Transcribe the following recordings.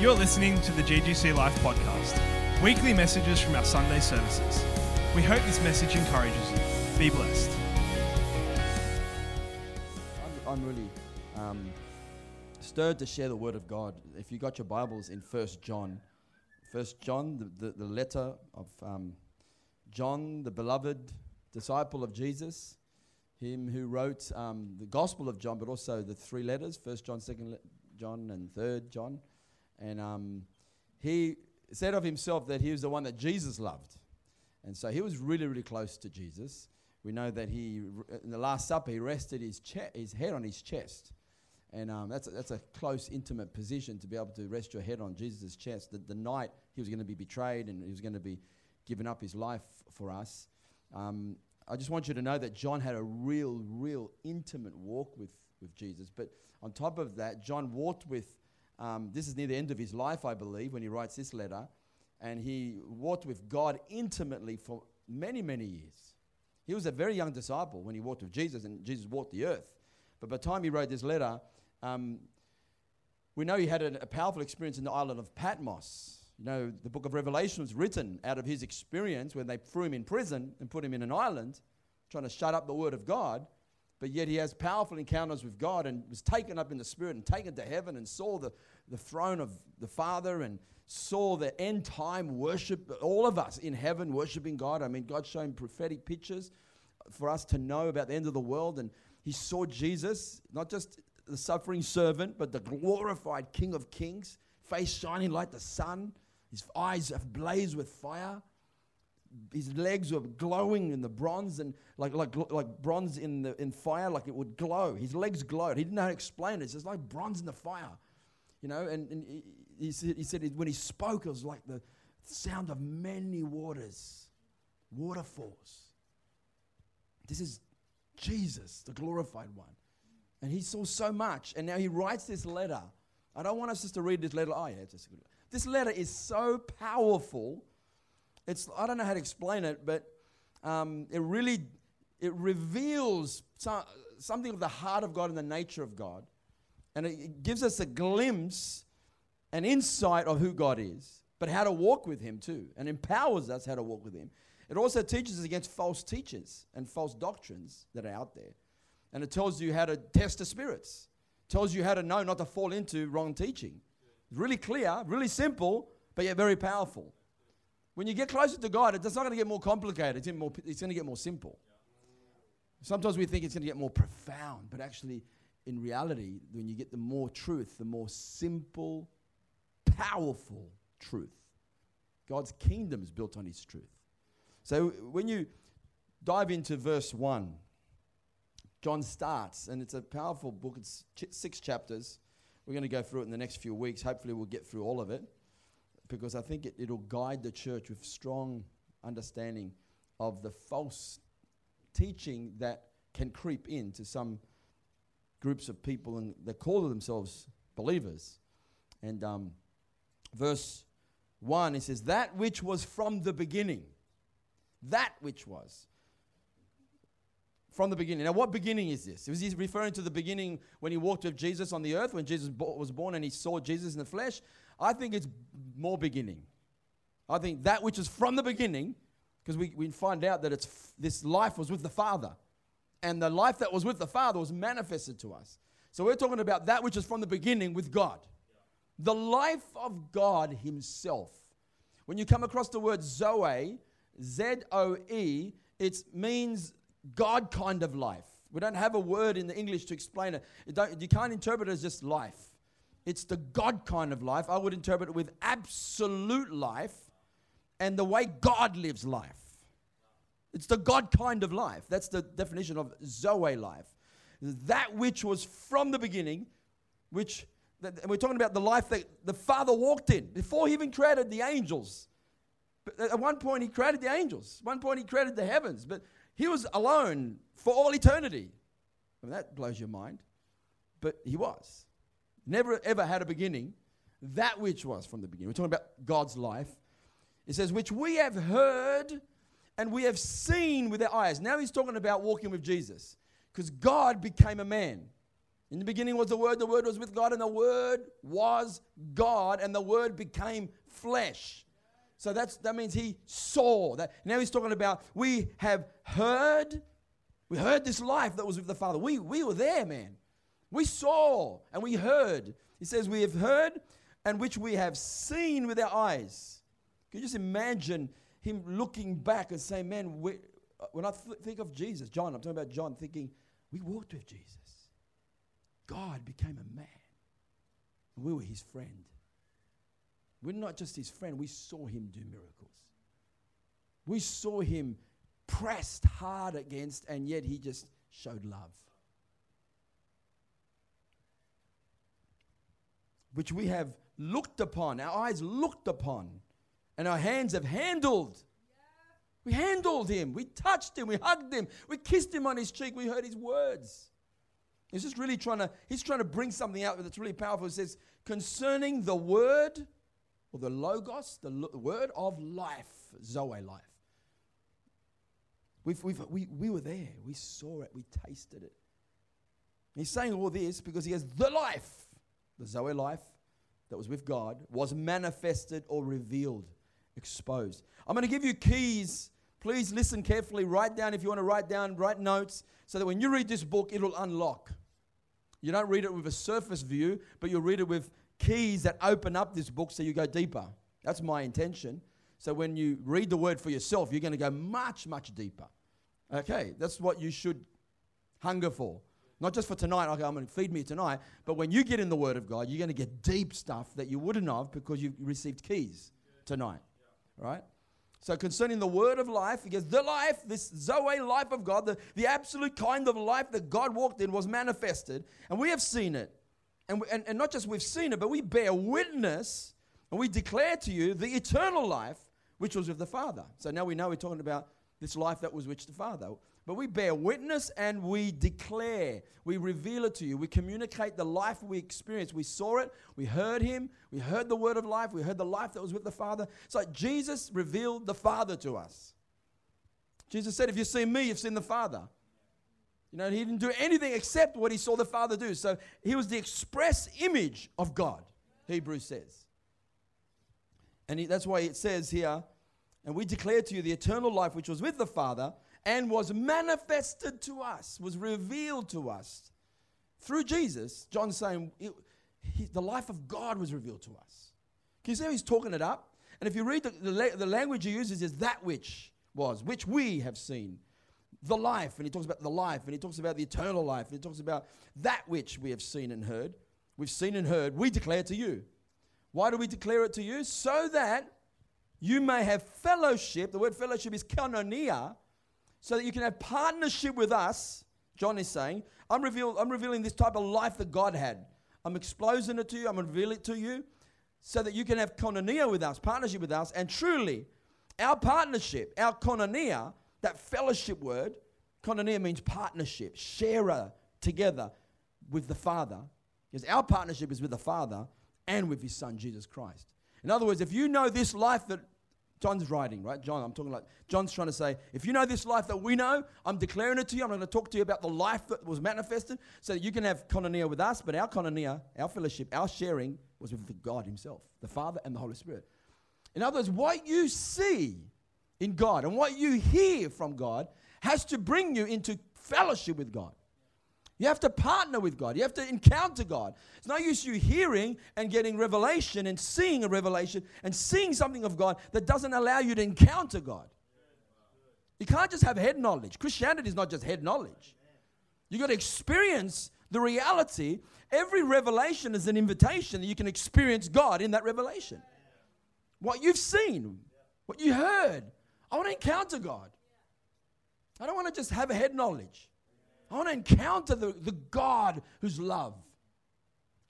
You're listening to the GGC Life podcast, weekly messages from our Sunday services. We hope this message encourages you. Be blessed. I'm, really um, stirred to share the word of God. If you got your Bibles in First John, First John, the, the, the letter of um, John, the beloved disciple of Jesus, him who wrote um, the Gospel of John, but also the three letters, First John, Second John, and Third John. And um, he said of himself that he was the one that Jesus loved. And so he was really, really close to Jesus. We know that he, in the Last Supper, he rested his, che- his head on his chest. And um, that's, a, that's a close, intimate position to be able to rest your head on Jesus' chest. The, the night he was going to be betrayed and he was going to be giving up his life for us. Um, I just want you to know that John had a real, real intimate walk with, with Jesus. But on top of that, John walked with, um, this is near the end of his life, I believe, when he writes this letter. And he walked with God intimately for many, many years. He was a very young disciple when he walked with Jesus, and Jesus walked the earth. But by the time he wrote this letter, um, we know he had a, a powerful experience in the island of Patmos. You know, the book of Revelation was written out of his experience when they threw him in prison and put him in an island, trying to shut up the word of God. But yet he has powerful encounters with God and was taken up in the spirit and taken to heaven and saw the, the throne of the Father and saw the end time worship, all of us in heaven worshiping God. I mean, God showing prophetic pictures for us to know about the end of the world. And he saw Jesus, not just the suffering servant, but the glorified King of Kings, face shining like the sun, his eyes ablaze with fire. His legs were glowing in the bronze and like, like, like bronze in, the, in fire, like it would glow. His legs glowed. He didn't know how to explain it. It's just like bronze in the fire. You know, and, and he, he, said, he said when he spoke, it was like the sound of many waters, waterfalls. This is Jesus, the glorified one. And he saw so much. And now he writes this letter. I don't want us just to read this letter. Oh, yeah, it's just good. This letter is so powerful. It's, I don't know how to explain it, but um, it really it reveals so, something of the heart of God and the nature of God. And it, it gives us a glimpse, an insight of who God is, but how to walk with Him too, and empowers us how to walk with Him. It also teaches us against false teachers and false doctrines that are out there. And it tells you how to test the spirits, tells you how to know not to fall into wrong teaching. It's really clear, really simple, but yet very powerful. When you get closer to God, it's not going to get more complicated, it's, more, it's going to get more simple. Sometimes we think it's going to get more profound, but actually, in reality, when you get the more truth, the more simple, powerful truth. God's kingdom is built on His truth. So when you dive into verse 1, John starts, and it's a powerful book. It's ch- six chapters. We're going to go through it in the next few weeks. Hopefully, we'll get through all of it because I think it, it'll guide the church with strong understanding of the false teaching that can creep into some groups of people and they call themselves believers. And um, verse 1, it says, That which was from the beginning. That which was from the beginning. Now, what beginning is this? Was he referring to the beginning when he walked with Jesus on the earth, when Jesus was born and he saw Jesus in the flesh? I think it's more beginning. I think that which is from the beginning, because we, we find out that it's f- this life was with the Father. And the life that was with the Father was manifested to us. So we're talking about that which is from the beginning with God. The life of God Himself. When you come across the word Zoe, Z O E, it means God kind of life. We don't have a word in the English to explain it. you can't interpret it as just life. It's the God kind of life. I would interpret it with absolute life and the way God lives life. It's the God kind of life. That's the definition of Zoe life. That which was from the beginning, which, and we're talking about the life that the Father walked in before he even created the angels. At one point, he created the angels. At one point, he created the heavens. But he was alone for all eternity. I mean, that blows your mind. But he was. Never ever had a beginning. That which was from the beginning. We're talking about God's life. It says, which we have heard and we have seen with our eyes. Now he's talking about walking with Jesus because God became a man. In the beginning was the Word, the Word was with God, and the Word was God, and the Word became flesh. So that's, that means he saw that. Now he's talking about we have heard, we heard this life that was with the Father. We, we were there, man. We saw and we heard. He says, We have heard and which we have seen with our eyes. Can you just imagine him looking back and saying, Man, uh, when I th- think of Jesus, John, I'm talking about John, thinking, We walked with Jesus. God became a man. And we were his friend. We're not just his friend, we saw him do miracles. We saw him pressed hard against, and yet he just showed love. Which we have looked upon, our eyes looked upon, and our hands have handled. We handled him, we touched him, we hugged him, we kissed him on his cheek, we heard his words. He's just really trying to, he's trying to bring something out that's really powerful. It says, concerning the word or the logos, the lo- word of life, Zoe life. We've, we've, we, we were there. We saw it. We tasted it. He's saying all this because he has the life, the Zoe life that was with God, was manifested or revealed, exposed. I'm going to give you keys. Please listen carefully. Write down if you want to write down, write notes so that when you read this book, it'll unlock. You don't read it with a surface view, but you'll read it with keys that open up this book so you go deeper. That's my intention. So when you read the word for yourself, you're going to go much, much deeper. Okay, that's what you should hunger for. Not just for tonight, okay, I'm going to feed me tonight, but when you get in the Word of God, you're going to get deep stuff that you wouldn't have because you received keys tonight. Right? So concerning the word of life, because the life, this Zoe life of God, the, the absolute kind of life that God walked in was manifested, and we have seen it. And, we, and, and not just we've seen it, but we bear witness, and we declare to you the eternal life which was with the Father. So now we know we're talking about this life that was with the Father. But we bear witness and we declare, we reveal it to you, we communicate the life we experienced. We saw it, we heard Him, we heard the word of life, we heard the life that was with the Father. It's like Jesus revealed the Father to us. Jesus said, If you've seen me, you've seen the Father. You know, he didn't do anything except what he saw the Father do. So he was the express image of God, Hebrews says. And he, that's why it says here, and we declare to you the eternal life which was with the Father and was manifested to us, was revealed to us through Jesus. John's saying it, he, the life of God was revealed to us. Can you see how he's talking it up? And if you read the, the, the language he uses is that which was, which we have seen. The life, and he talks about the life, and he talks about the eternal life, and he talks about that which we have seen and heard. We've seen and heard, we declare to you. Why do we declare it to you? So that you may have fellowship. The word fellowship is koinonia, so that you can have partnership with us. John is saying, I'm, reveal, I'm revealing this type of life that God had. I'm exposing it to you, I'm revealing it to you, so that you can have koinonia with us, partnership with us. And truly, our partnership, our koinonia, that fellowship word, koinonia means partnership, sharer together with the Father. Because our partnership is with the Father and with His Son, Jesus Christ. In other words, if you know this life that John's writing, right? John, I'm talking like John's trying to say, if you know this life that we know, I'm declaring it to you. I'm going to talk to you about the life that was manifested so that you can have koinonia with us. But our koinonia, our fellowship, our sharing was with the God Himself, the Father and the Holy Spirit. In other words, what you see in God and what you hear from God has to bring you into fellowship with God. You have to partner with God. You have to encounter God. It's no use you hearing and getting revelation and seeing a revelation and seeing something of God that doesn't allow you to encounter God. You can't just have head knowledge. Christianity is not just head knowledge. You got to experience the reality. Every revelation is an invitation that you can experience God in that revelation. What you've seen, what you heard. I want to encounter God. I don't want to just have a head knowledge. I want to encounter the, the God who's love.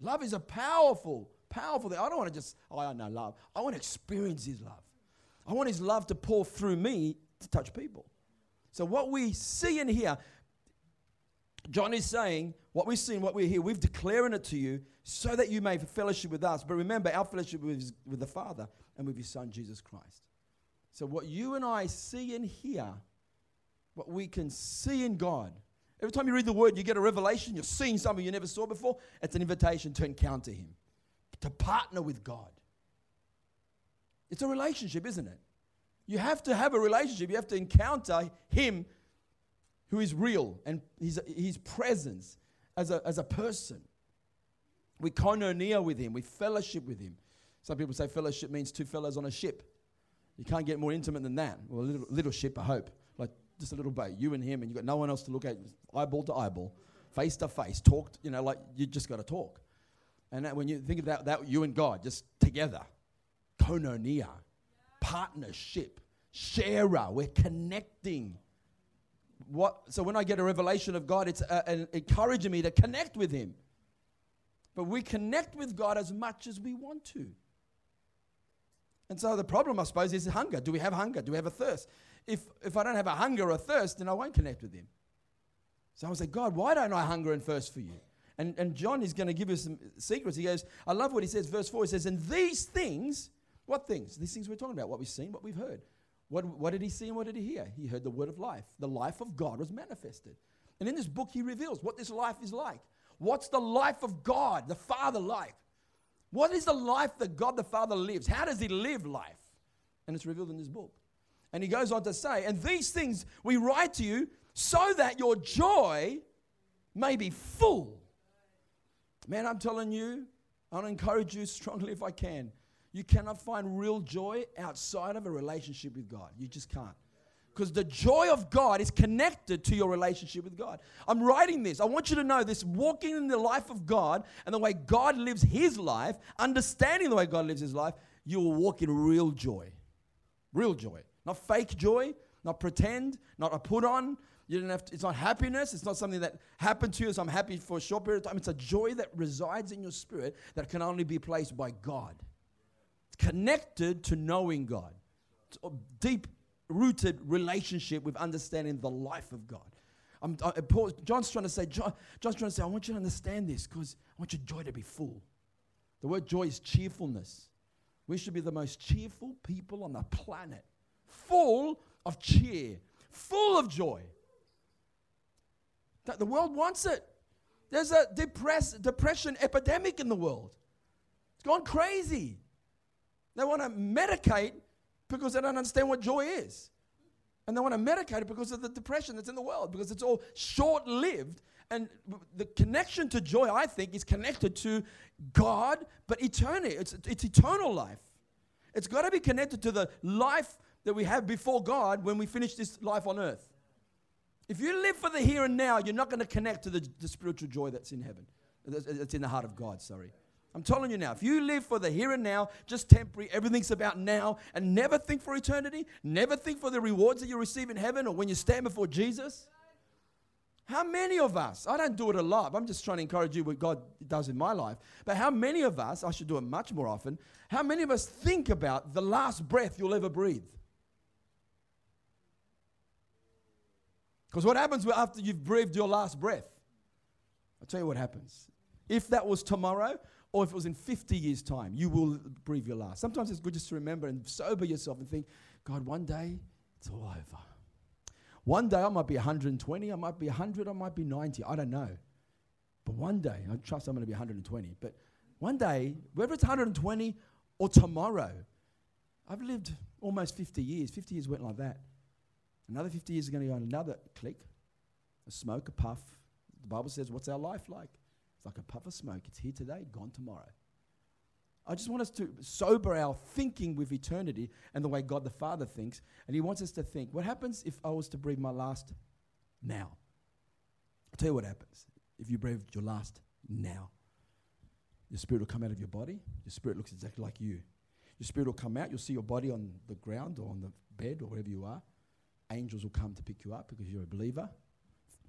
Love is a powerful, powerful thing. I don't want to just, oh, I know love. I want to experience His love. I want His love to pour through me to touch people. So, what we see and hear, John is saying, what we see and what we hear, we've declaring it to you so that you may fellowship with us. But remember, our fellowship is with the Father and with His Son, Jesus Christ. So, what you and I see and hear, what we can see in God, Every time you read the word, you get a revelation. You're seeing something you never saw before. It's an invitation to encounter Him, to partner with God. It's a relationship, isn't it? You have to have a relationship. You have to encounter Him who is real and His, his presence as a, as a person. We koinonia with Him, we fellowship with Him. Some people say fellowship means two fellows on a ship. You can't get more intimate than that. Well, a little, little ship, I hope. Just a little boat, you and him, and you've got no one else to look at, eyeball to eyeball, face to face, talk, you know, like you just got to talk. And that, when you think of that, that, you and God just together, koinonia, partnership, sharer, we're connecting. What, so when I get a revelation of God, it's uh, encouraging me to connect with Him. But we connect with God as much as we want to. And so the problem, I suppose, is hunger. Do we have hunger? Do we have a thirst? If, if I don't have a hunger or a thirst, then I won't connect with Him. So I was like, God, why don't I hunger and thirst for you? And, and John is going to give us some secrets. He goes, I love what he says, verse 4. He says, And these things, what things? These things we're talking about, what we've seen, what we've heard. What, what did he see and what did he hear? He heard the word of life. The life of God was manifested. And in this book, he reveals what this life is like. What's the life of God, the Father, like? What is the life that God the Father lives? How does He live life? And it's revealed in this book. And He goes on to say, And these things we write to you so that your joy may be full. Man, I'm telling you, I'll encourage you strongly if I can. You cannot find real joy outside of a relationship with God. You just can't because the joy of God is connected to your relationship with God. I'm writing this. I want you to know this walking in the life of God and the way God lives his life, understanding the way God lives his life, you will walk in real joy. Real joy. Not fake joy, not pretend, not a put on. You don't have to, it's not happiness. It's not something that happened to you, so I'm happy for a short period of time. It's a joy that resides in your spirit that can only be placed by God. It's connected to knowing God. It's deep rooted relationship with understanding the life of God. I'm, I, Paul, John's trying to say, John, John's trying to say, I want you to understand this because I want your joy to be full. The word joy is cheerfulness. We should be the most cheerful people on the planet, full of cheer, full of joy. The world wants it. There's a depress, depression epidemic in the world. It's gone crazy. They want to medicate because they don't understand what joy is. And they want to medicate it because of the depression that's in the world, because it's all short lived. And the connection to joy, I think, is connected to God, but eternity. It's, it's eternal life. It's got to be connected to the life that we have before God when we finish this life on earth. If you live for the here and now, you're not going to connect to the, the spiritual joy that's in heaven, that's in the heart of God, sorry. I'm telling you now, if you live for the here and now, just temporary, everything's about now, and never think for eternity, never think for the rewards that you receive in heaven or when you stand before Jesus. How many of us, I don't do it a lot, I'm just trying to encourage you what God does in my life, but how many of us, I should do it much more often, how many of us think about the last breath you'll ever breathe? Because what happens after you've breathed your last breath? I'll tell you what happens. If that was tomorrow, or if it was in 50 years' time, you will breathe your last. Sometimes it's good just to remember and sober yourself and think, God, one day it's all over. One day I might be 120, I might be 100, I might be 90, I don't know. But one day, I trust I'm going to be 120, but one day, whether it's 120 or tomorrow, I've lived almost 50 years. 50 years went like that. Another 50 years is going to go on another click, a smoke, a puff. The Bible says, What's our life like? It's like a puff of smoke. It's here today, gone tomorrow. I just want us to sober our thinking with eternity and the way God the Father thinks. And He wants us to think what happens if I was to breathe my last now? I'll tell you what happens if you breathe your last now. Your spirit will come out of your body. Your spirit looks exactly like you. Your spirit will come out. You'll see your body on the ground or on the bed or wherever you are. Angels will come to pick you up because you're a believer.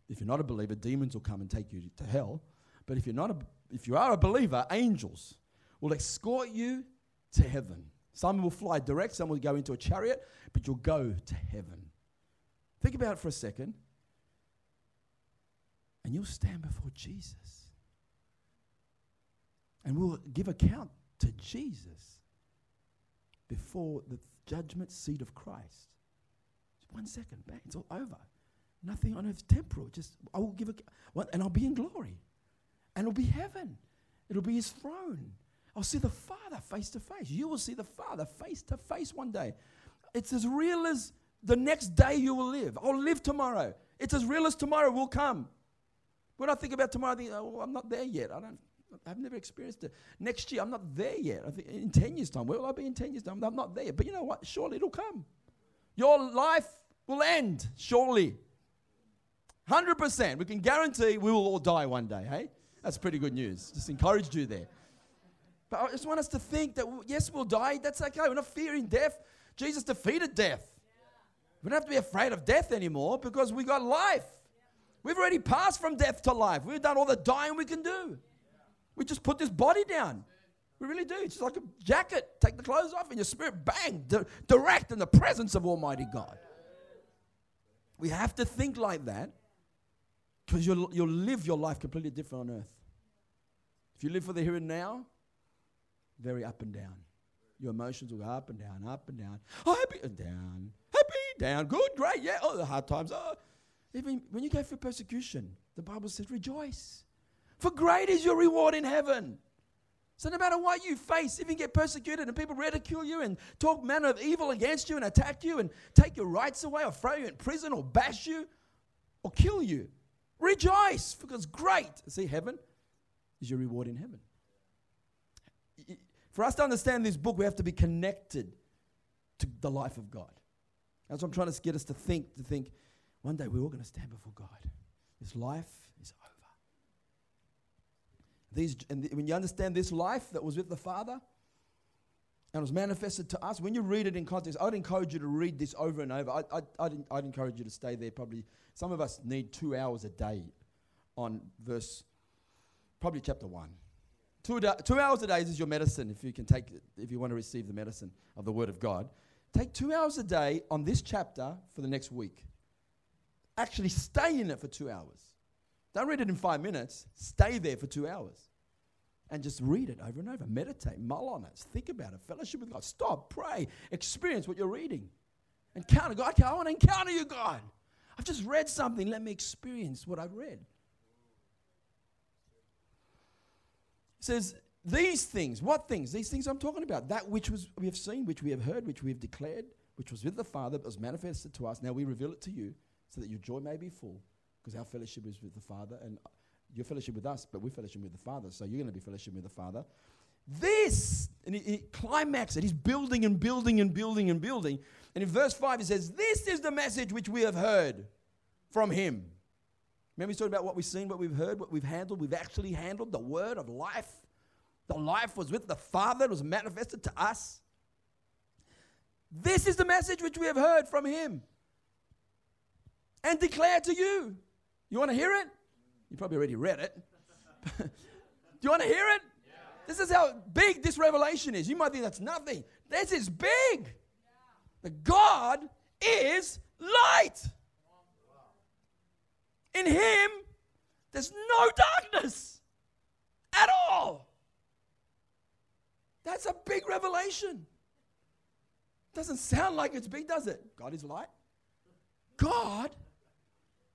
If you're not a believer, demons will come and take you to hell. But if you're not a, if you are a believer, angels will escort you to heaven. Some will fly direct, some will go into a chariot, but you'll go to heaven. Think about it for a second. And you'll stand before Jesus. And we'll give account to Jesus before the judgment seat of Christ. One second, bang, it's all over. Nothing on earth is temporal. Just I will give a and I'll be in glory, and it'll be heaven. It'll be His throne. I'll see the Father face to face. You will see the Father face to face one day. It's as real as the next day you will live. I'll live tomorrow. It's as real as tomorrow will come. When I think about tomorrow, I think, oh, I'm not there yet. I don't. I've never experienced it. Next year, I'm not there yet. I think in 10 years' time, where will I be in 10 years' time? I'm not there. But you know what? Surely it'll come. Your life will end, surely. 100%. We can guarantee we will all die one day, hey? That's pretty good news. Just encouraged you there. But I just want us to think that, yes, we'll die. That's okay. We're not fearing death. Jesus defeated death. We don't have to be afraid of death anymore because we got life. We've already passed from death to life. We've done all the dying we can do. We just put this body down. We really do. It's just like a jacket. Take the clothes off and your spirit, bang, di- direct in the presence of Almighty God. We have to think like that because you'll, you'll live your life completely different on earth. If you live for the here and now, very up and down. Your emotions will go up and down, up and down. Oh, happy and down, happy, down, good, great, yeah. Oh, the hard times. Oh. Even when you go through persecution, the Bible says rejoice. For great is your reward in heaven. So no matter what you face, if you get persecuted and people ridicule you and talk manner of evil against you and attack you and take your rights away or throw you in prison or bash you or kill you, rejoice because great, see, heaven is your reward in heaven. For us to understand this book, we have to be connected to the life of God. That's what I'm trying to get us to think, to think, one day we're all going to stand before God. This life is over. These, and when you understand this life that was with the Father and was manifested to us, when you read it in context, I'd encourage you to read this over and over. I, I, I'd, I'd encourage you to stay there probably. Some of us need two hours a day on verse, probably chapter 1. Two, da- two hours a day is your medicine if you can take if you want to receive the medicine of the Word of God. Take two hours a day on this chapter for the next week. Actually, stay in it for two hours. Don't read it in five minutes. Stay there for two hours. And just read it over and over. Meditate, mull on it, think about it, fellowship with God. Stop, pray, experience what you're reading. Encounter God. I want to encounter you, God. I've just read something. Let me experience what I've read. It says, These things, what things? These things I'm talking about. That which was we have seen, which we have heard, which we have declared, which was with the Father, but was manifested to us. Now we reveal it to you, so that your joy may be full. Because our fellowship is with the Father, and your fellowship with us, but we're fellowship with the Father. So you're going to be fellowship with the Father. This, and he, he climax it. He's building and building and building and building. And in verse 5, he says, This is the message which we have heard from him. Remember, he's talking about what we've seen, what we've heard, what we've handled. We've actually handled the word of life. The life was with the Father, it was manifested to us. This is the message which we have heard from him and declare to you. You want to hear it? You probably already read it. Do you want to hear it? Yeah. This is how big this revelation is. You might think that's nothing. This is big. Yeah. That God is light. In Him, there's no darkness at all. That's a big revelation. Doesn't sound like it's big, does it? God is light. God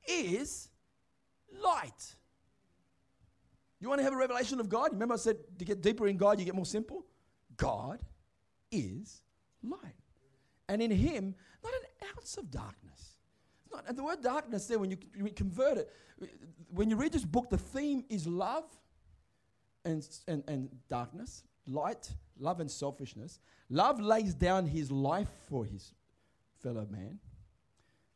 is light. You want to have a revelation of God? You remember, I said to get deeper in God, you get more simple? God is light. And in Him, not an ounce of darkness. Not, and the word darkness there, when you, you convert it, when you read this book, the theme is love and, and, and darkness, light, love and selfishness. Love lays down his life for his fellow man.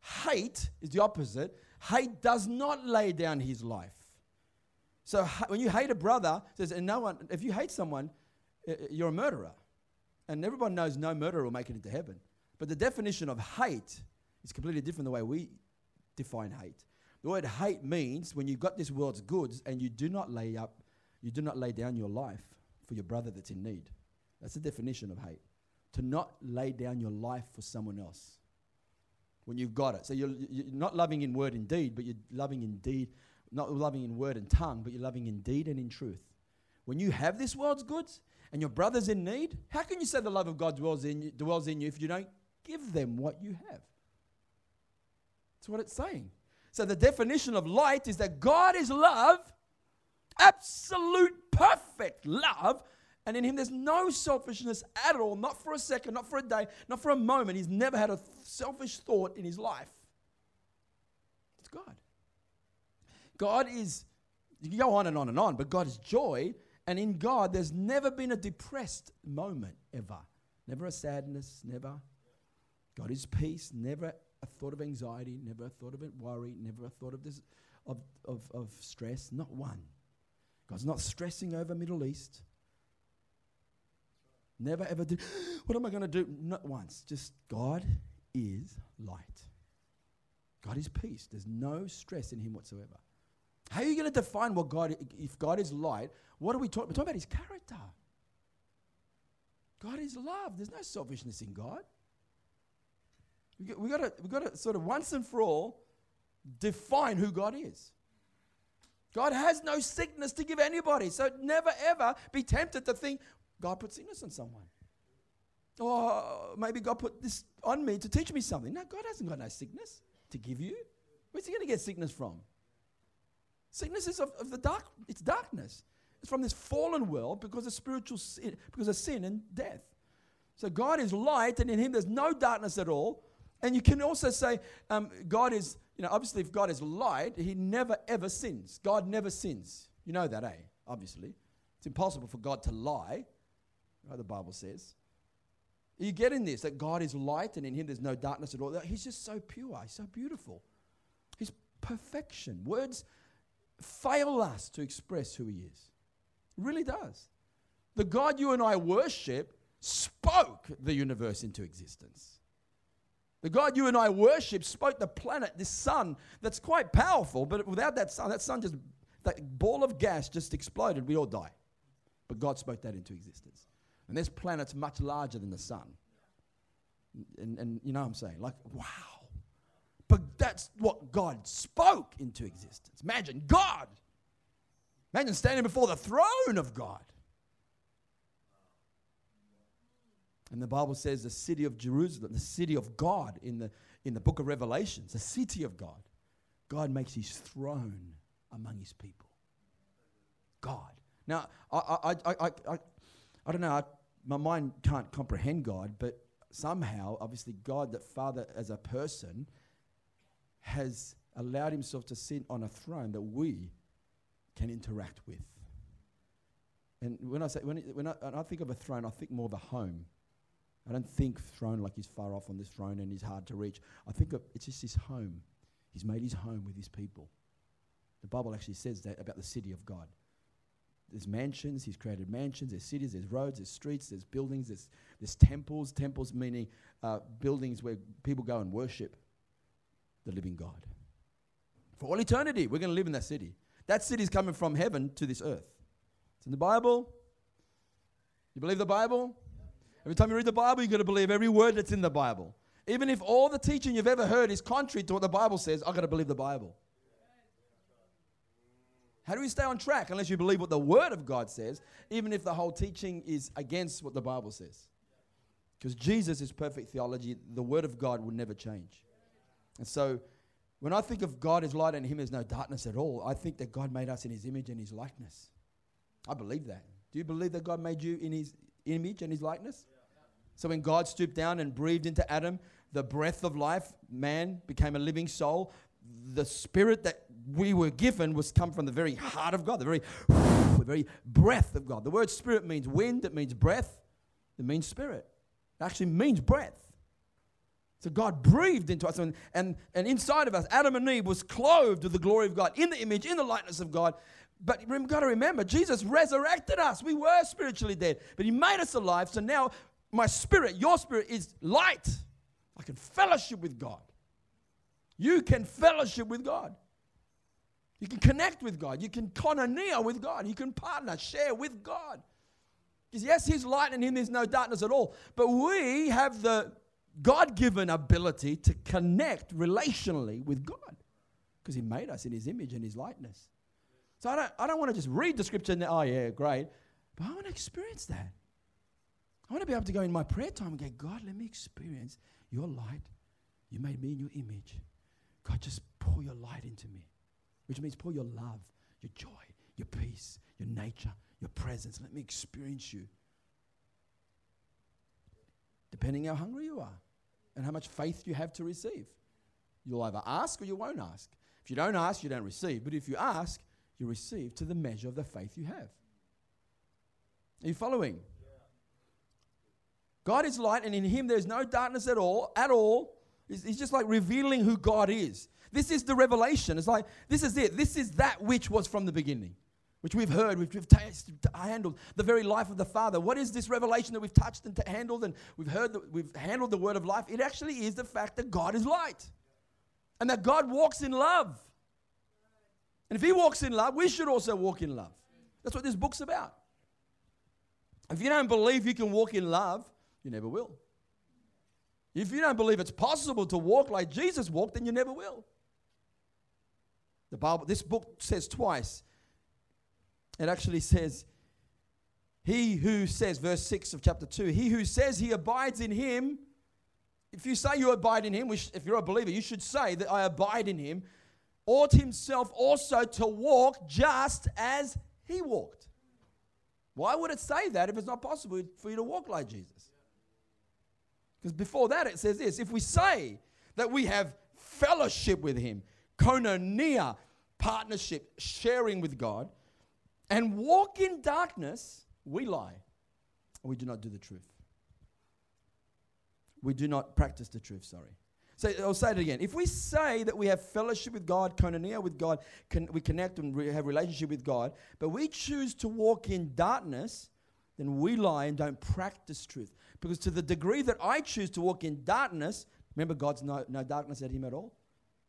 Hate is the opposite. Hate does not lay down his life. So when you hate a brother, says, and no one, if you hate someone, you're a murderer. And everyone knows no murderer will make it into heaven. But the definition of hate is completely different the way we define hate. The word hate means when you've got this world's goods and you do not lay up, you do not lay down your life for your brother that's in need. That's the definition of hate. To not lay down your life for someone else when you've got it. So you're, you're not loving in word and deed, but you're loving in deed, not loving in word and tongue, but you're loving in deed and in truth. When you have this world's goods and your brother's in need, how can you say the love of God dwells in you, dwells in you if you don't give them what you have? That's what it's saying. So the definition of light is that God is love, absolute, perfect love. And in him, there's no selfishness at all, not for a second, not for a day, not for a moment. He's never had a selfish thought in his life. It's God. God is, you can go on and on and on, but God is joy. And in God, there's never been a depressed moment ever. Never a sadness, never. God is peace, never a thought of anxiety, never a thought of worry, never a thought of, this, of, of, of stress, not one. God's not stressing over Middle East. Never ever do. What am I going to do? Not once. Just God is light. God is peace. There's no stress in Him whatsoever. How are you going to define what God? If God is light, what are we talking? We're talking about His character. God is love. There's no selfishness in God. We got to we got to sort of once and for all define who God is. God has no sickness to give anybody. So never ever be tempted to think God put sickness on someone. Or maybe God put this on me to teach me something. No, God hasn't got no sickness to give you. Where's he going to get sickness from? Sickness is of, of the dark, it's darkness. It's from this fallen world because of spiritual sin, because of sin and death. So God is light, and in Him there's no darkness at all. And you can also say um, God is, you know, obviously if God is light, He never ever sins. God never sins. You know that, eh? Obviously, it's impossible for God to lie. Right, the Bible says. Are you getting this? That God is light, and in Him there's no darkness at all. He's just so pure. He's so beautiful. He's perfection. Words fail us to express who He is. It really does. The God you and I worship spoke the universe into existence. The God you and I worship spoke the planet, this sun that's quite powerful, but without that sun, that sun just, that ball of gas just exploded, we all die. But God spoke that into existence. And there's planets much larger than the sun. And, and you know what I'm saying? Like, wow. But that's what God spoke into existence. Imagine God. Imagine standing before the throne of God. And the Bible says the city of Jerusalem, the city of God in the, in the book of Revelations, the city of God. God makes his throne among his people. God. Now, I, I, I, I, I, I don't know, I, my mind can't comprehend God, but somehow, obviously, God, the Father as a person, has allowed himself to sit on a throne that we can interact with. And when I say when, when I, when I think of a throne, I think more of a home. I don't think throne like he's far off on this throne and he's hard to reach. I think of, it's just his home. He's made his home with his people. The Bible actually says that about the city of God. There's mansions, he's created mansions, there's cities, there's roads, there's streets, there's buildings, there's, there's temples. Temples meaning uh, buildings where people go and worship the living God. For all eternity, we're going to live in that city. That city is coming from heaven to this earth. It's in the Bible. You believe the Bible? Every time you read the Bible, you've got to believe every word that's in the Bible. Even if all the teaching you've ever heard is contrary to what the Bible says, I've got to believe the Bible. How do we stay on track unless you believe what the Word of God says, even if the whole teaching is against what the Bible says? Because Jesus is perfect theology, the Word of God will never change. And so, when I think of God as light and Him as no darkness at all, I think that God made us in His image and His likeness. I believe that. Do you believe that God made you in His image and His likeness? So when God stooped down and breathed into Adam the breath of life, man became a living soul. The spirit that we were given was come from the very heart of God, the very, the very breath of God. The word spirit means wind, it means breath, it means spirit. It actually means breath. So God breathed into us, and, and, and inside of us, Adam and Eve was clothed with the glory of God, in the image, in the likeness of God. But you've got to remember, Jesus resurrected us. We were spiritually dead, but He made us alive. So now my spirit, your spirit, is light. I can fellowship with God. You can fellowship with God. You can connect with God. You can koinonia with God. You can partner, share with God. Because yes, He's light and in Him there's no darkness at all. But we have the God given ability to connect relationally with God because He made us in His image and His likeness. So I don't, I don't want to just read the scripture and, oh, yeah, great. But I want to experience that. I want to be able to go in my prayer time and go, God, let me experience your light. You made me in your image. God, just pour pour your light into me, which means pour your love, your joy, your peace, your nature, your presence. Let me experience you. Depending how hungry you are and how much faith you have to receive. You'll either ask or you won't ask. If you don't ask, you don't receive. But if you ask, you receive to the measure of the faith you have. Are you following? God is light, and in Him there's no darkness at all. At all, he's, he's just like revealing who God is. This is the revelation. It's like this is it. This is that which was from the beginning, which we've heard, which we've tasted, handled the very life of the Father. What is this revelation that we've touched and handled, and we've heard that we've handled the word of life? It actually is the fact that God is light, and that God walks in love. And if He walks in love, we should also walk in love. That's what this book's about. If you don't believe you can walk in love, you never will. If you don't believe it's possible to walk like Jesus walked, then you never will. The Bible, this book says twice. It actually says, He who says, verse 6 of chapter 2, he who says he abides in him, if you say you abide in him, which if you're a believer, you should say that I abide in him, ought himself also to walk just as he walked. Why would it say that if it's not possible for you to walk like Jesus? Because before that it says this if we say that we have fellowship with Him, koinonia, partnership, sharing with God, and walk in darkness, we lie. We do not do the truth. We do not practice the truth, sorry. So I'll say it again. If we say that we have fellowship with God, koinonia with God, we connect and we have relationship with God, but we choose to walk in darkness, then we lie and don't practice truth. Because to the degree that I choose to walk in darkness, remember God's no, no darkness at him at all.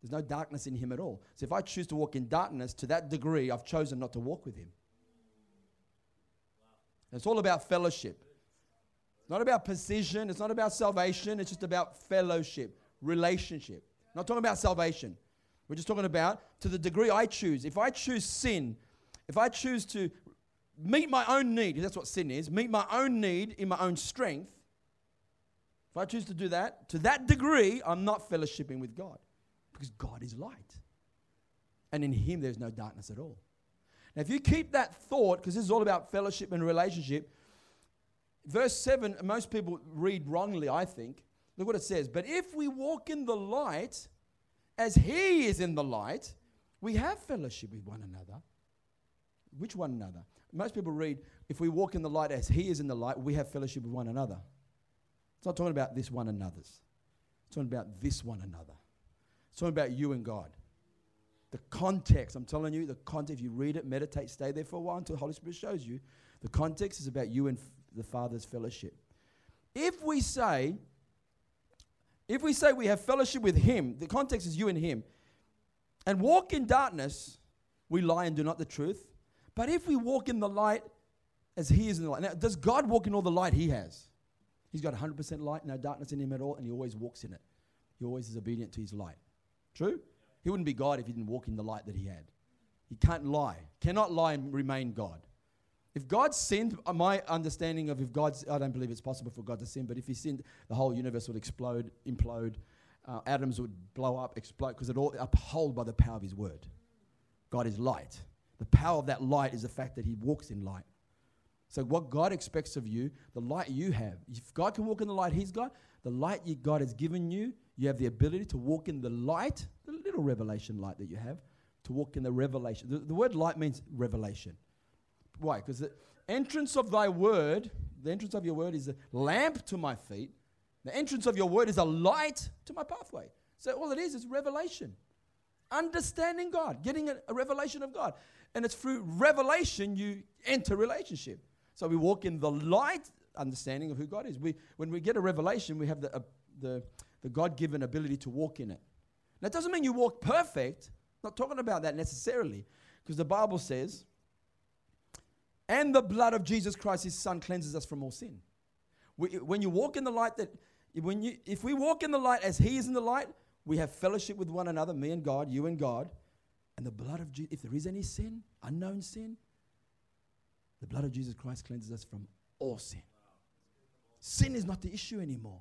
There's no darkness in him at all. So if I choose to walk in darkness, to that degree, I've chosen not to walk with him. It's all about fellowship. It's not about position. It's not about salvation. It's just about fellowship, relationship. Not talking about salvation. We're just talking about to the degree I choose. If I choose sin, if I choose to meet my own need, that's what sin is, meet my own need in my own strength, if I choose to do that, to that degree, I'm not fellowshipping with God because God is light. And in Him, there's no darkness at all. Now, if you keep that thought, because this is all about fellowship and relationship, verse 7, most people read wrongly, I think. Look what it says. But if we walk in the light, as He is in the light, we have fellowship with one another. Which one another? Most people read, if we walk in the light as He is in the light, we have fellowship with one another. It's not talking about this one another's. It's talking about this one another. It's talking about you and God. The context, I'm telling you, the context, if you read it, meditate, stay there for a while until the Holy Spirit shows you. The context is about you and f- the Father's fellowship. If we say, if we say we have fellowship with Him, the context is you and Him, and walk in darkness, we lie and do not the truth. But if we walk in the light as He is in the light, now, does God walk in all the light He has? He's got 100% light, no darkness in him at all, and he always walks in it. He always is obedient to his light. True? He wouldn't be God if he didn't walk in the light that he had. He can't lie, cannot lie and remain God. If God sinned, my understanding of if God's, I don't believe it's possible for God to sin, but if he sinned, the whole universe would explode, implode, uh, atoms would blow up, explode, because it all upheld by the power of his word. God is light. The power of that light is the fact that he walks in light. So, what God expects of you, the light you have, if God can walk in the light He's got, the light God has given you, you have the ability to walk in the light, the little revelation light that you have, to walk in the revelation. The, the word light means revelation. Why? Because the entrance of thy word, the entrance of your word is a lamp to my feet. The entrance of your word is a light to my pathway. So, all it is is revelation. Understanding God, getting a, a revelation of God. And it's through revelation you enter relationship. So we walk in the light understanding of who God is. We, when we get a revelation, we have the, uh, the, the God given ability to walk in it. Now, it doesn't mean you walk perfect. Not talking about that necessarily, because the Bible says, and the blood of Jesus Christ, his son, cleanses us from all sin. We, when you walk in the light, that when you, if we walk in the light as he is in the light, we have fellowship with one another, me and God, you and God. And the blood of Jesus, if there is any sin, unknown sin, the blood of Jesus Christ cleanses us from all sin. Sin is not the issue anymore.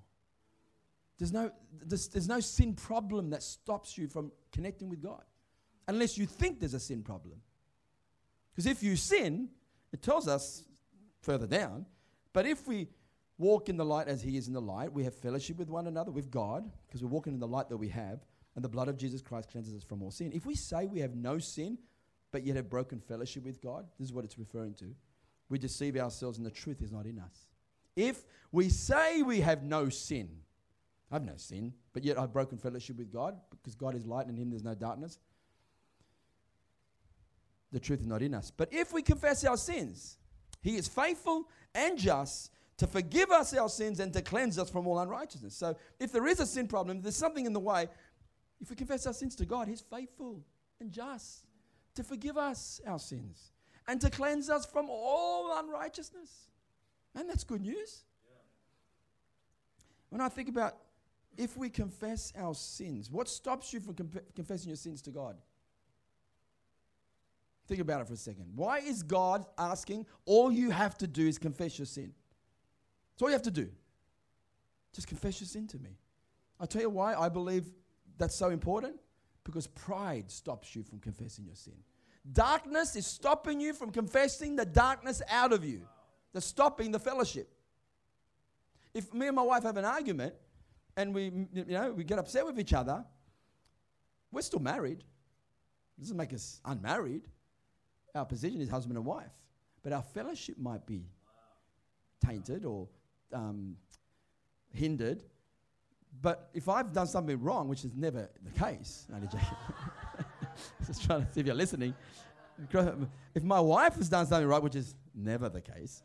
There's no, there's, there's no sin problem that stops you from connecting with God unless you think there's a sin problem. Because if you sin, it tells us further down, but if we walk in the light as He is in the light, we have fellowship with one another, with God, because we're walking in the light that we have, and the blood of Jesus Christ cleanses us from all sin. If we say we have no sin, but yet have broken fellowship with God, this is what it's referring to. We deceive ourselves, and the truth is not in us. If we say we have no sin, I have no sin, but yet I've broken fellowship with God because God is light and in Him there's no darkness. The truth is not in us. But if we confess our sins, He is faithful and just to forgive us our sins and to cleanse us from all unrighteousness. So if there is a sin problem, there's something in the way. If we confess our sins to God, He's faithful and just to forgive us our sins and to cleanse us from all unrighteousness. And that's good news. When I think about if we confess our sins, what stops you from comp- confessing your sins to God? Think about it for a second. Why is God asking all you have to do is confess your sin? That's all you have to do. Just confess your sin to me. I'll tell you why I believe that's so important because pride stops you from confessing your sin. Darkness is stopping you from confessing the darkness out of you, that's stopping the fellowship. If me and my wife have an argument and we, you know, we get upset with each other, we're still married. It doesn't make us unmarried. Our position is husband and wife. But our fellowship might be tainted or um, hindered. But if I've done something wrong, which is never the case, no, just trying to see if you're listening. If my wife has done something right, which is never the case,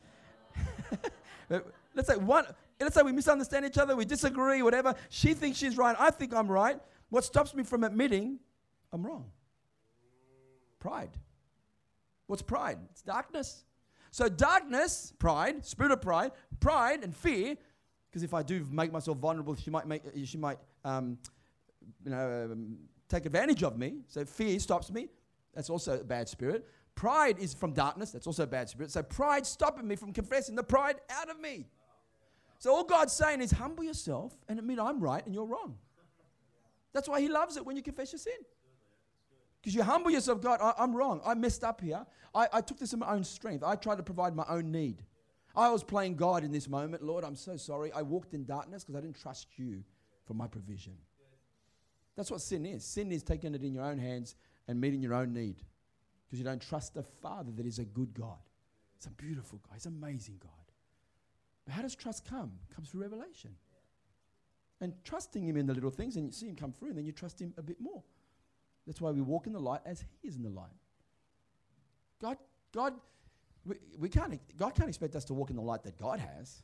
let's say one, let's say we misunderstand each other, we disagree, whatever. She thinks she's right, I think I'm right. What stops me from admitting I'm wrong? Pride. What's pride? It's darkness. So darkness, pride, spirit of pride, pride and fear. Because if I do make myself vulnerable, she might make, she might, um, you know, um, take advantage of me. So fear stops me. That's also a bad spirit. Pride is from darkness. That's also a bad spirit. So pride stopping me from confessing the pride out of me. So all God's saying is humble yourself and admit I'm right and you're wrong. That's why He loves it when you confess your sin. Because you humble yourself, God, I, am wrong. I messed up here. I, I took this in my own strength. I tried to provide my own need. I was playing God in this moment. Lord, I'm so sorry. I walked in darkness because I didn't trust you for my provision. That's what sin is. Sin is taking it in your own hands and meeting your own need because you don't trust the Father that is a good God. It's a beautiful God. He's an amazing God. How does trust come? It comes through revelation. And trusting Him in the little things, and you see Him come through, and then you trust Him a bit more. That's why we walk in the light as He is in the light. God, God, we, we can't, God can't expect us to walk in the light that God has,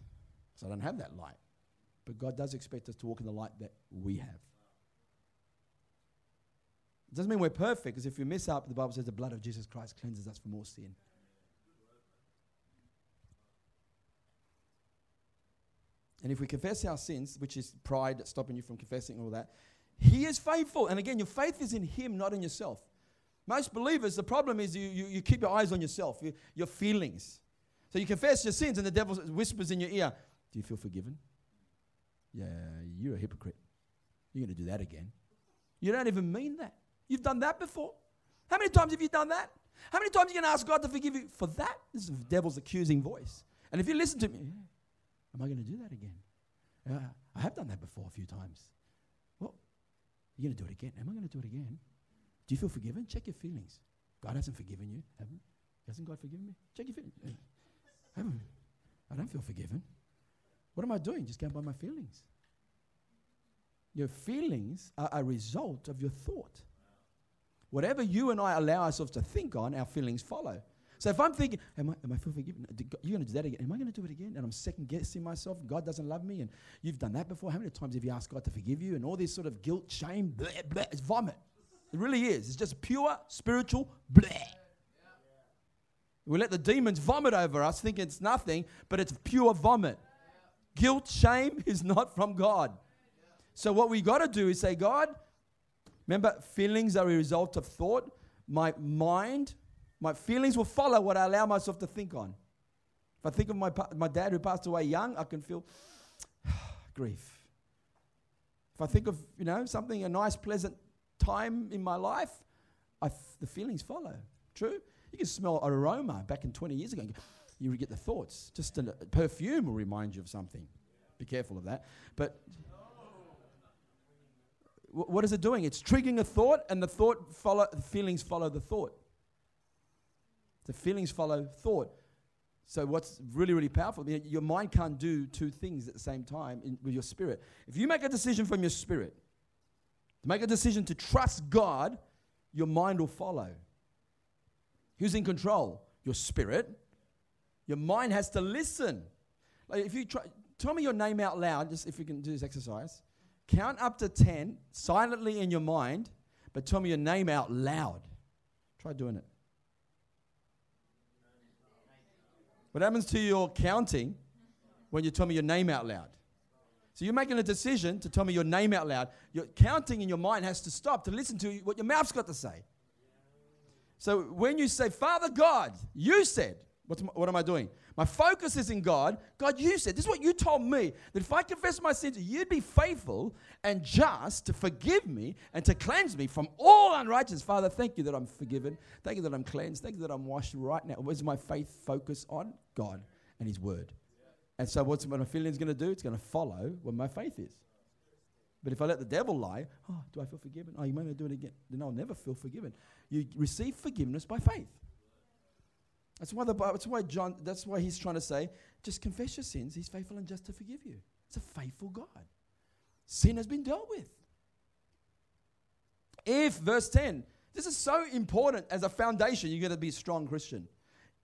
because I don't have that light. But God does expect us to walk in the light that we have. It doesn't mean we're perfect, because if we mess up, the Bible says the blood of Jesus Christ cleanses us from all sin. And if we confess our sins, which is pride that's stopping you from confessing all that, he is faithful. And again, your faith is in Him, not in yourself. Most believers, the problem is you, you, you keep your eyes on yourself, you, your feelings. So you confess your sins, and the devil whispers in your ear, Do you feel forgiven? Yeah, you're a hypocrite. You're going to do that again. You don't even mean that. You've done that before. How many times have you done that? How many times are you going to ask God to forgive you for that? This is the devil's accusing voice. And if you listen to me, am I going to do that again? Uh, I have done that before a few times. Well, you're going to do it again. Am I going to do it again? Do you feel forgiven? Check your feelings. God hasn't forgiven you, haven't? Hasn't God forgiven me? Check your feelings. I, haven't. I don't feel forgiven. What am I doing? Just going by my feelings. Your feelings are a result of your thought. Whatever you and I allow ourselves to think on, our feelings follow. So if I'm thinking, am I, am I feel forgiven? You're going to do that again. Am I going to do it again? And I'm second guessing myself. God doesn't love me. And you've done that before. How many times have you asked God to forgive you? And all this sort of guilt, shame, blah, blah. It's vomit. It really is. It's just pure spiritual blah. We let the demons vomit over us, thinking it's nothing, but it's pure vomit. Guilt, shame is not from God. So what we got to do is say, God, remember, feelings are a result of thought. My mind my feelings will follow what I allow myself to think on. If I think of my, my dad who passed away young, I can feel grief. If I think of, you know, something, a nice, pleasant time in my life, the feelings follow. True? You can smell aroma back in 20 years ago. You get the thoughts. Just a perfume will remind you of something. Be careful of that. But wh- what is it doing? It's triggering a thought, and the thought follow, the feelings follow the thought. The feelings follow thought. So what's really, really powerful? Your mind can't do two things at the same time in, with your spirit. If you make a decision from your spirit, to make a decision to trust God, your mind will follow. Who's in control? Your spirit. Your mind has to listen. Like if you try, tell me your name out loud, just if you can do this exercise. Count up to 10 silently in your mind, but tell me your name out loud. Try doing it. What happens to your counting when you tell me your name out loud? So you're making a decision to tell me your name out loud. Your counting in your mind has to stop to listen to what your mouth's got to say. So when you say, Father God, you said, what's what am I doing? My focus is in God. God, you said, this is what you told me, that if I confess my sins, you'd be faithful and just to forgive me and to cleanse me from all unrighteousness. Father, thank you that I'm forgiven. Thank you that I'm cleansed. Thank you that I'm washed right now. Where's my faith focus on? God and His Word. And so what's what my feeling's going to do? It's going to follow what my faith is. But if I let the devil lie, oh, do I feel forgiven? Oh, you made me do it again. Then I'll never feel forgiven. You receive forgiveness by faith. That's why the that's why John that's why he's trying to say, just confess your sins. He's faithful and just to forgive you. It's a faithful God. Sin has been dealt with. If verse 10, this is so important as a foundation, you're going to be a strong Christian.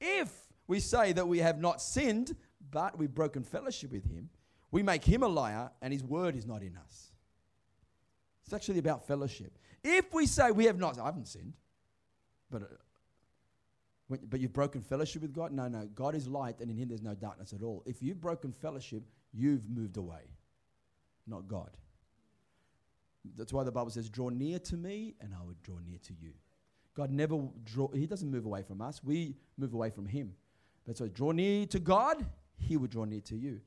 If we say that we have not sinned, but we've broken fellowship with him, we make him a liar and his word is not in us. It's actually about fellowship. If we say we have not, I haven't sinned, but, uh, but you've broken fellowship with God, no, no, God is light and in him there's no darkness at all. If you've broken fellowship, you've moved away, not God. That's why the Bible says, draw near to me and I would draw near to you. God never draw, he doesn't move away from us. We move away from him. But so draw near to God, he will draw near to you.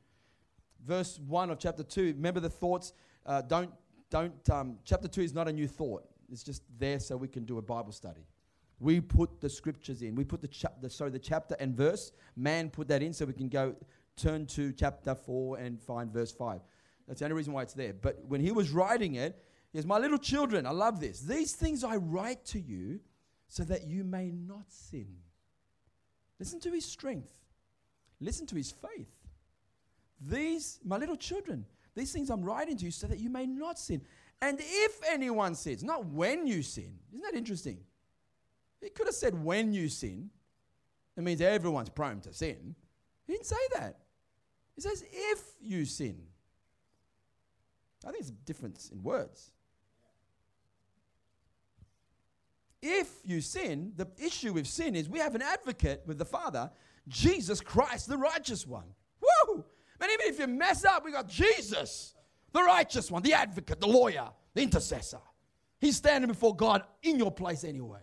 Verse 1 of chapter 2, remember the thoughts, uh, don't, don't, um, chapter 2 is not a new thought. It's just there so we can do a Bible study. We put the scriptures in. We put the, chapter, sorry, the chapter and verse. Man put that in so we can go turn to chapter 4 and find verse 5. That's the only reason why it's there. But when he was writing it, he says, My little children, I love this. These things I write to you so that you may not sin. Listen to his strength. Listen to his faith. These, my little children, these things I'm writing to you so that you may not sin. And if anyone sins, not when you sin. Isn't that interesting? He could have said when you sin. It means everyone's prone to sin. He didn't say that. He says if you sin. I think it's a difference in words. If you sin, the issue with sin is we have an advocate with the Father, Jesus Christ, the righteous one. Woo! Man, even if you mess up, we got Jesus, the righteous one, the advocate, the lawyer, the intercessor. He's standing before God in your place anyway.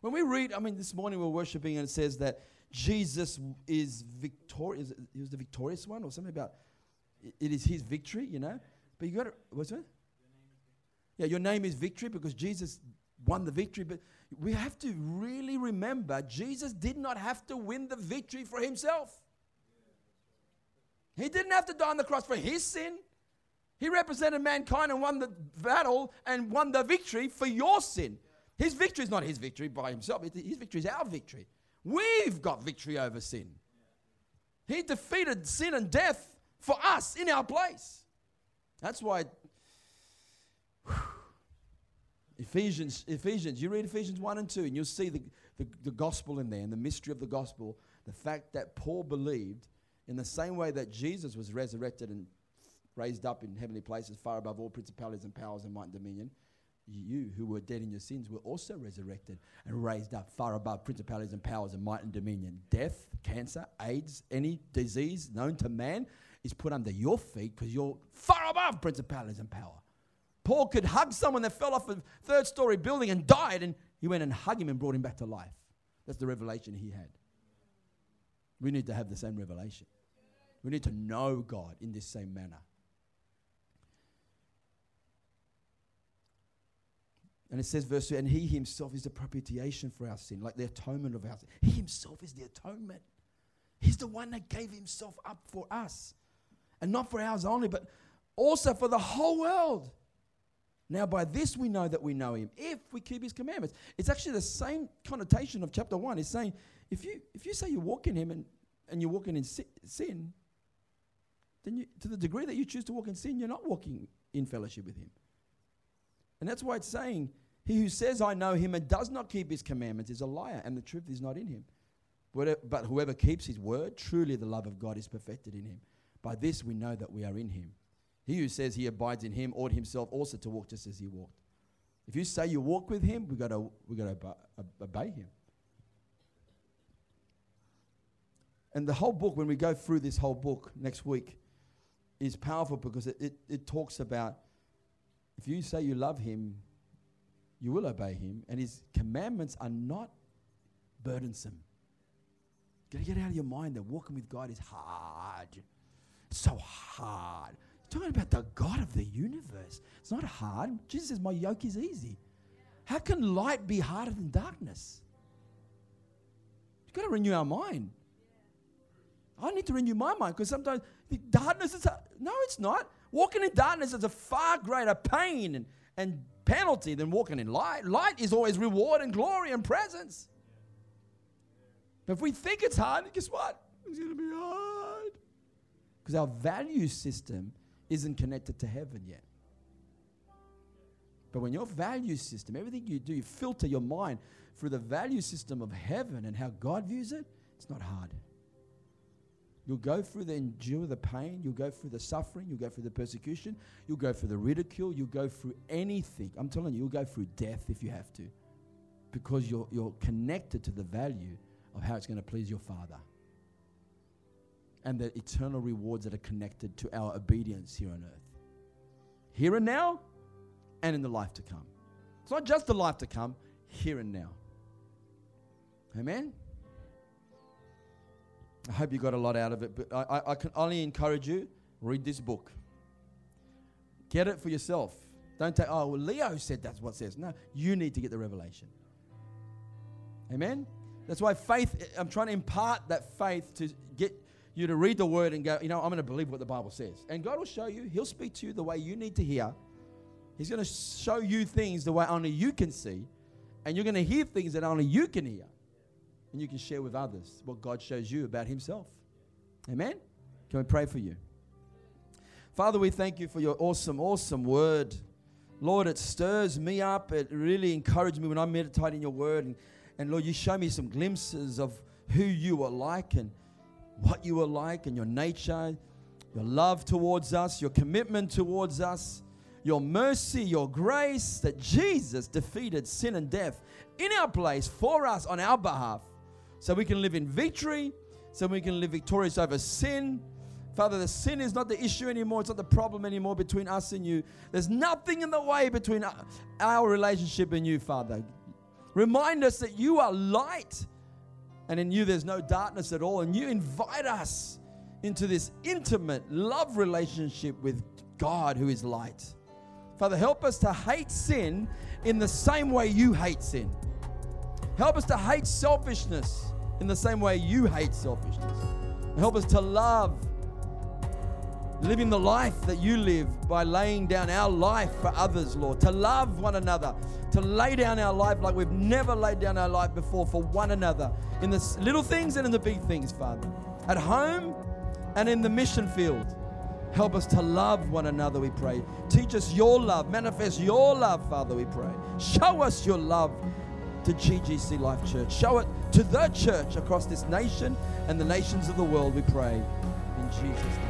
When we read, I mean, this morning we we're worshiping and it says that Jesus is victorious. He was the victorious one or something about it is his victory, you know? But you got to, what's it? Yeah, your name is victory because Jesus won the victory. But we have to really remember Jesus did not have to win the victory for himself. He didn't have to die on the cross for his sin. He represented mankind and won the battle and won the victory for your sin. His victory is not his victory by himself, his victory is our victory. We've got victory over sin. He defeated sin and death for us in our place. That's why whew, Ephesians, Ephesians, you read Ephesians 1 and 2, and you'll see the, the, the gospel in there and the mystery of the gospel. The fact that Paul believed in the same way that Jesus was resurrected and raised up in heavenly places, far above all principalities and powers and might and dominion you who were dead in your sins were also resurrected and raised up far above principalities and powers and might and dominion. Death, cancer, AIDS, any disease known to man is put under your feet because you're far above principalities and power. Paul could hug someone that fell off a third story building and died, and he went and hugged him and brought him back to life. That's the revelation he had. We need to have the same revelation. We need to know God in this same manner. And it says, verse 2, and he himself is the propitiation for our sin, like the atonement of our sin. He himself is the atonement. He's the one that gave himself up for us. And not for ours only, but also for the whole world. Now, by this we know that we know him, if we keep his commandments. It's actually the same connotation of chapter 1. It's saying, if you, if you say you walk in him and, and you're walking in si- sin, then you, to the degree that you choose to walk in sin, you're not walking in fellowship with him. And that's why it's saying, He who says, I know him and does not keep his commandments is a liar, and the truth is not in him. But whoever keeps his word, truly the love of God is perfected in him. By this we know that we are in him. He who says he abides in him ought himself also to walk just as he walked. If you say you walk with him, we've got to, we got to obey him. And the whole book, when we go through this whole book next week, is powerful because it, it, it talks about if you say you love him, you will obey him, and his commandments are not burdensome. Gotta get out of your mind that walking with God is hard. So hard. You're talking about the God of the universe. It's not hard. Jesus says, My yoke is easy. How can light be harder than darkness? You've got to renew our mind. I need to renew my mind because sometimes the darkness is, a, no, it's not. Walking in darkness is a far greater pain and, and penalty than walking in light. Light is always reward and glory and presence. But if we think it's hard, guess what? It's going to be hard. Because our value system isn't connected to heaven yet. But when your value system, everything you do, you filter your mind through the value system of heaven and how God views it, it's not hard. You'll go through the endure the pain, you'll go through the suffering, you'll go through the persecution, you'll go through the ridicule, you'll go through anything. I'm telling you, you'll go through death if you have to. Because you're, you're connected to the value of how it's going to please your Father. And the eternal rewards that are connected to our obedience here on earth. Here and now, and in the life to come. It's not just the life to come, here and now. Amen? I hope you got a lot out of it, but I, I, I can only encourage you read this book. Get it for yourself. Don't take, oh, well, Leo said that's what says. No, you need to get the revelation. Amen? That's why faith, I'm trying to impart that faith to get you to read the word and go, you know, I'm going to believe what the Bible says. And God will show you, He'll speak to you the way you need to hear. He's going to show you things the way only you can see. And you're going to hear things that only you can hear. And you can share with others what God shows you about Himself. Amen? Can we pray for you? Father, we thank you for your awesome, awesome word. Lord, it stirs me up. It really encourages me when I meditate in your word. And and Lord, you show me some glimpses of who you are like and what you are like and your nature, your love towards us, your commitment towards us, your mercy, your grace, that Jesus defeated sin and death in our place for us on our behalf so we can live in victory, so we can live victorious over sin. Father, the sin is not the issue anymore. It's not the problem anymore between us and you. There's nothing in the way between our relationship and you, Father. Remind us that you are light and in you there's no darkness at all. And you invite us into this intimate love relationship with God who is light. Father, help us to hate sin in the same way you hate sin. Help us to hate selfishness in the same way you hate selfishness. help us to love living the life that you live by laying down our life for others, Lord, to love one another, to lay down our life like we've never laid down our life before for one another in the little things and in the big things, Father. At home and in the mission field. Help us to love one another, we pray. Teach us your love. Manifest your love, Father, we pray. Show us your love to GGC Life Church. Show it to the church across this nation and the nations of the world, we pray. In Jesus' name.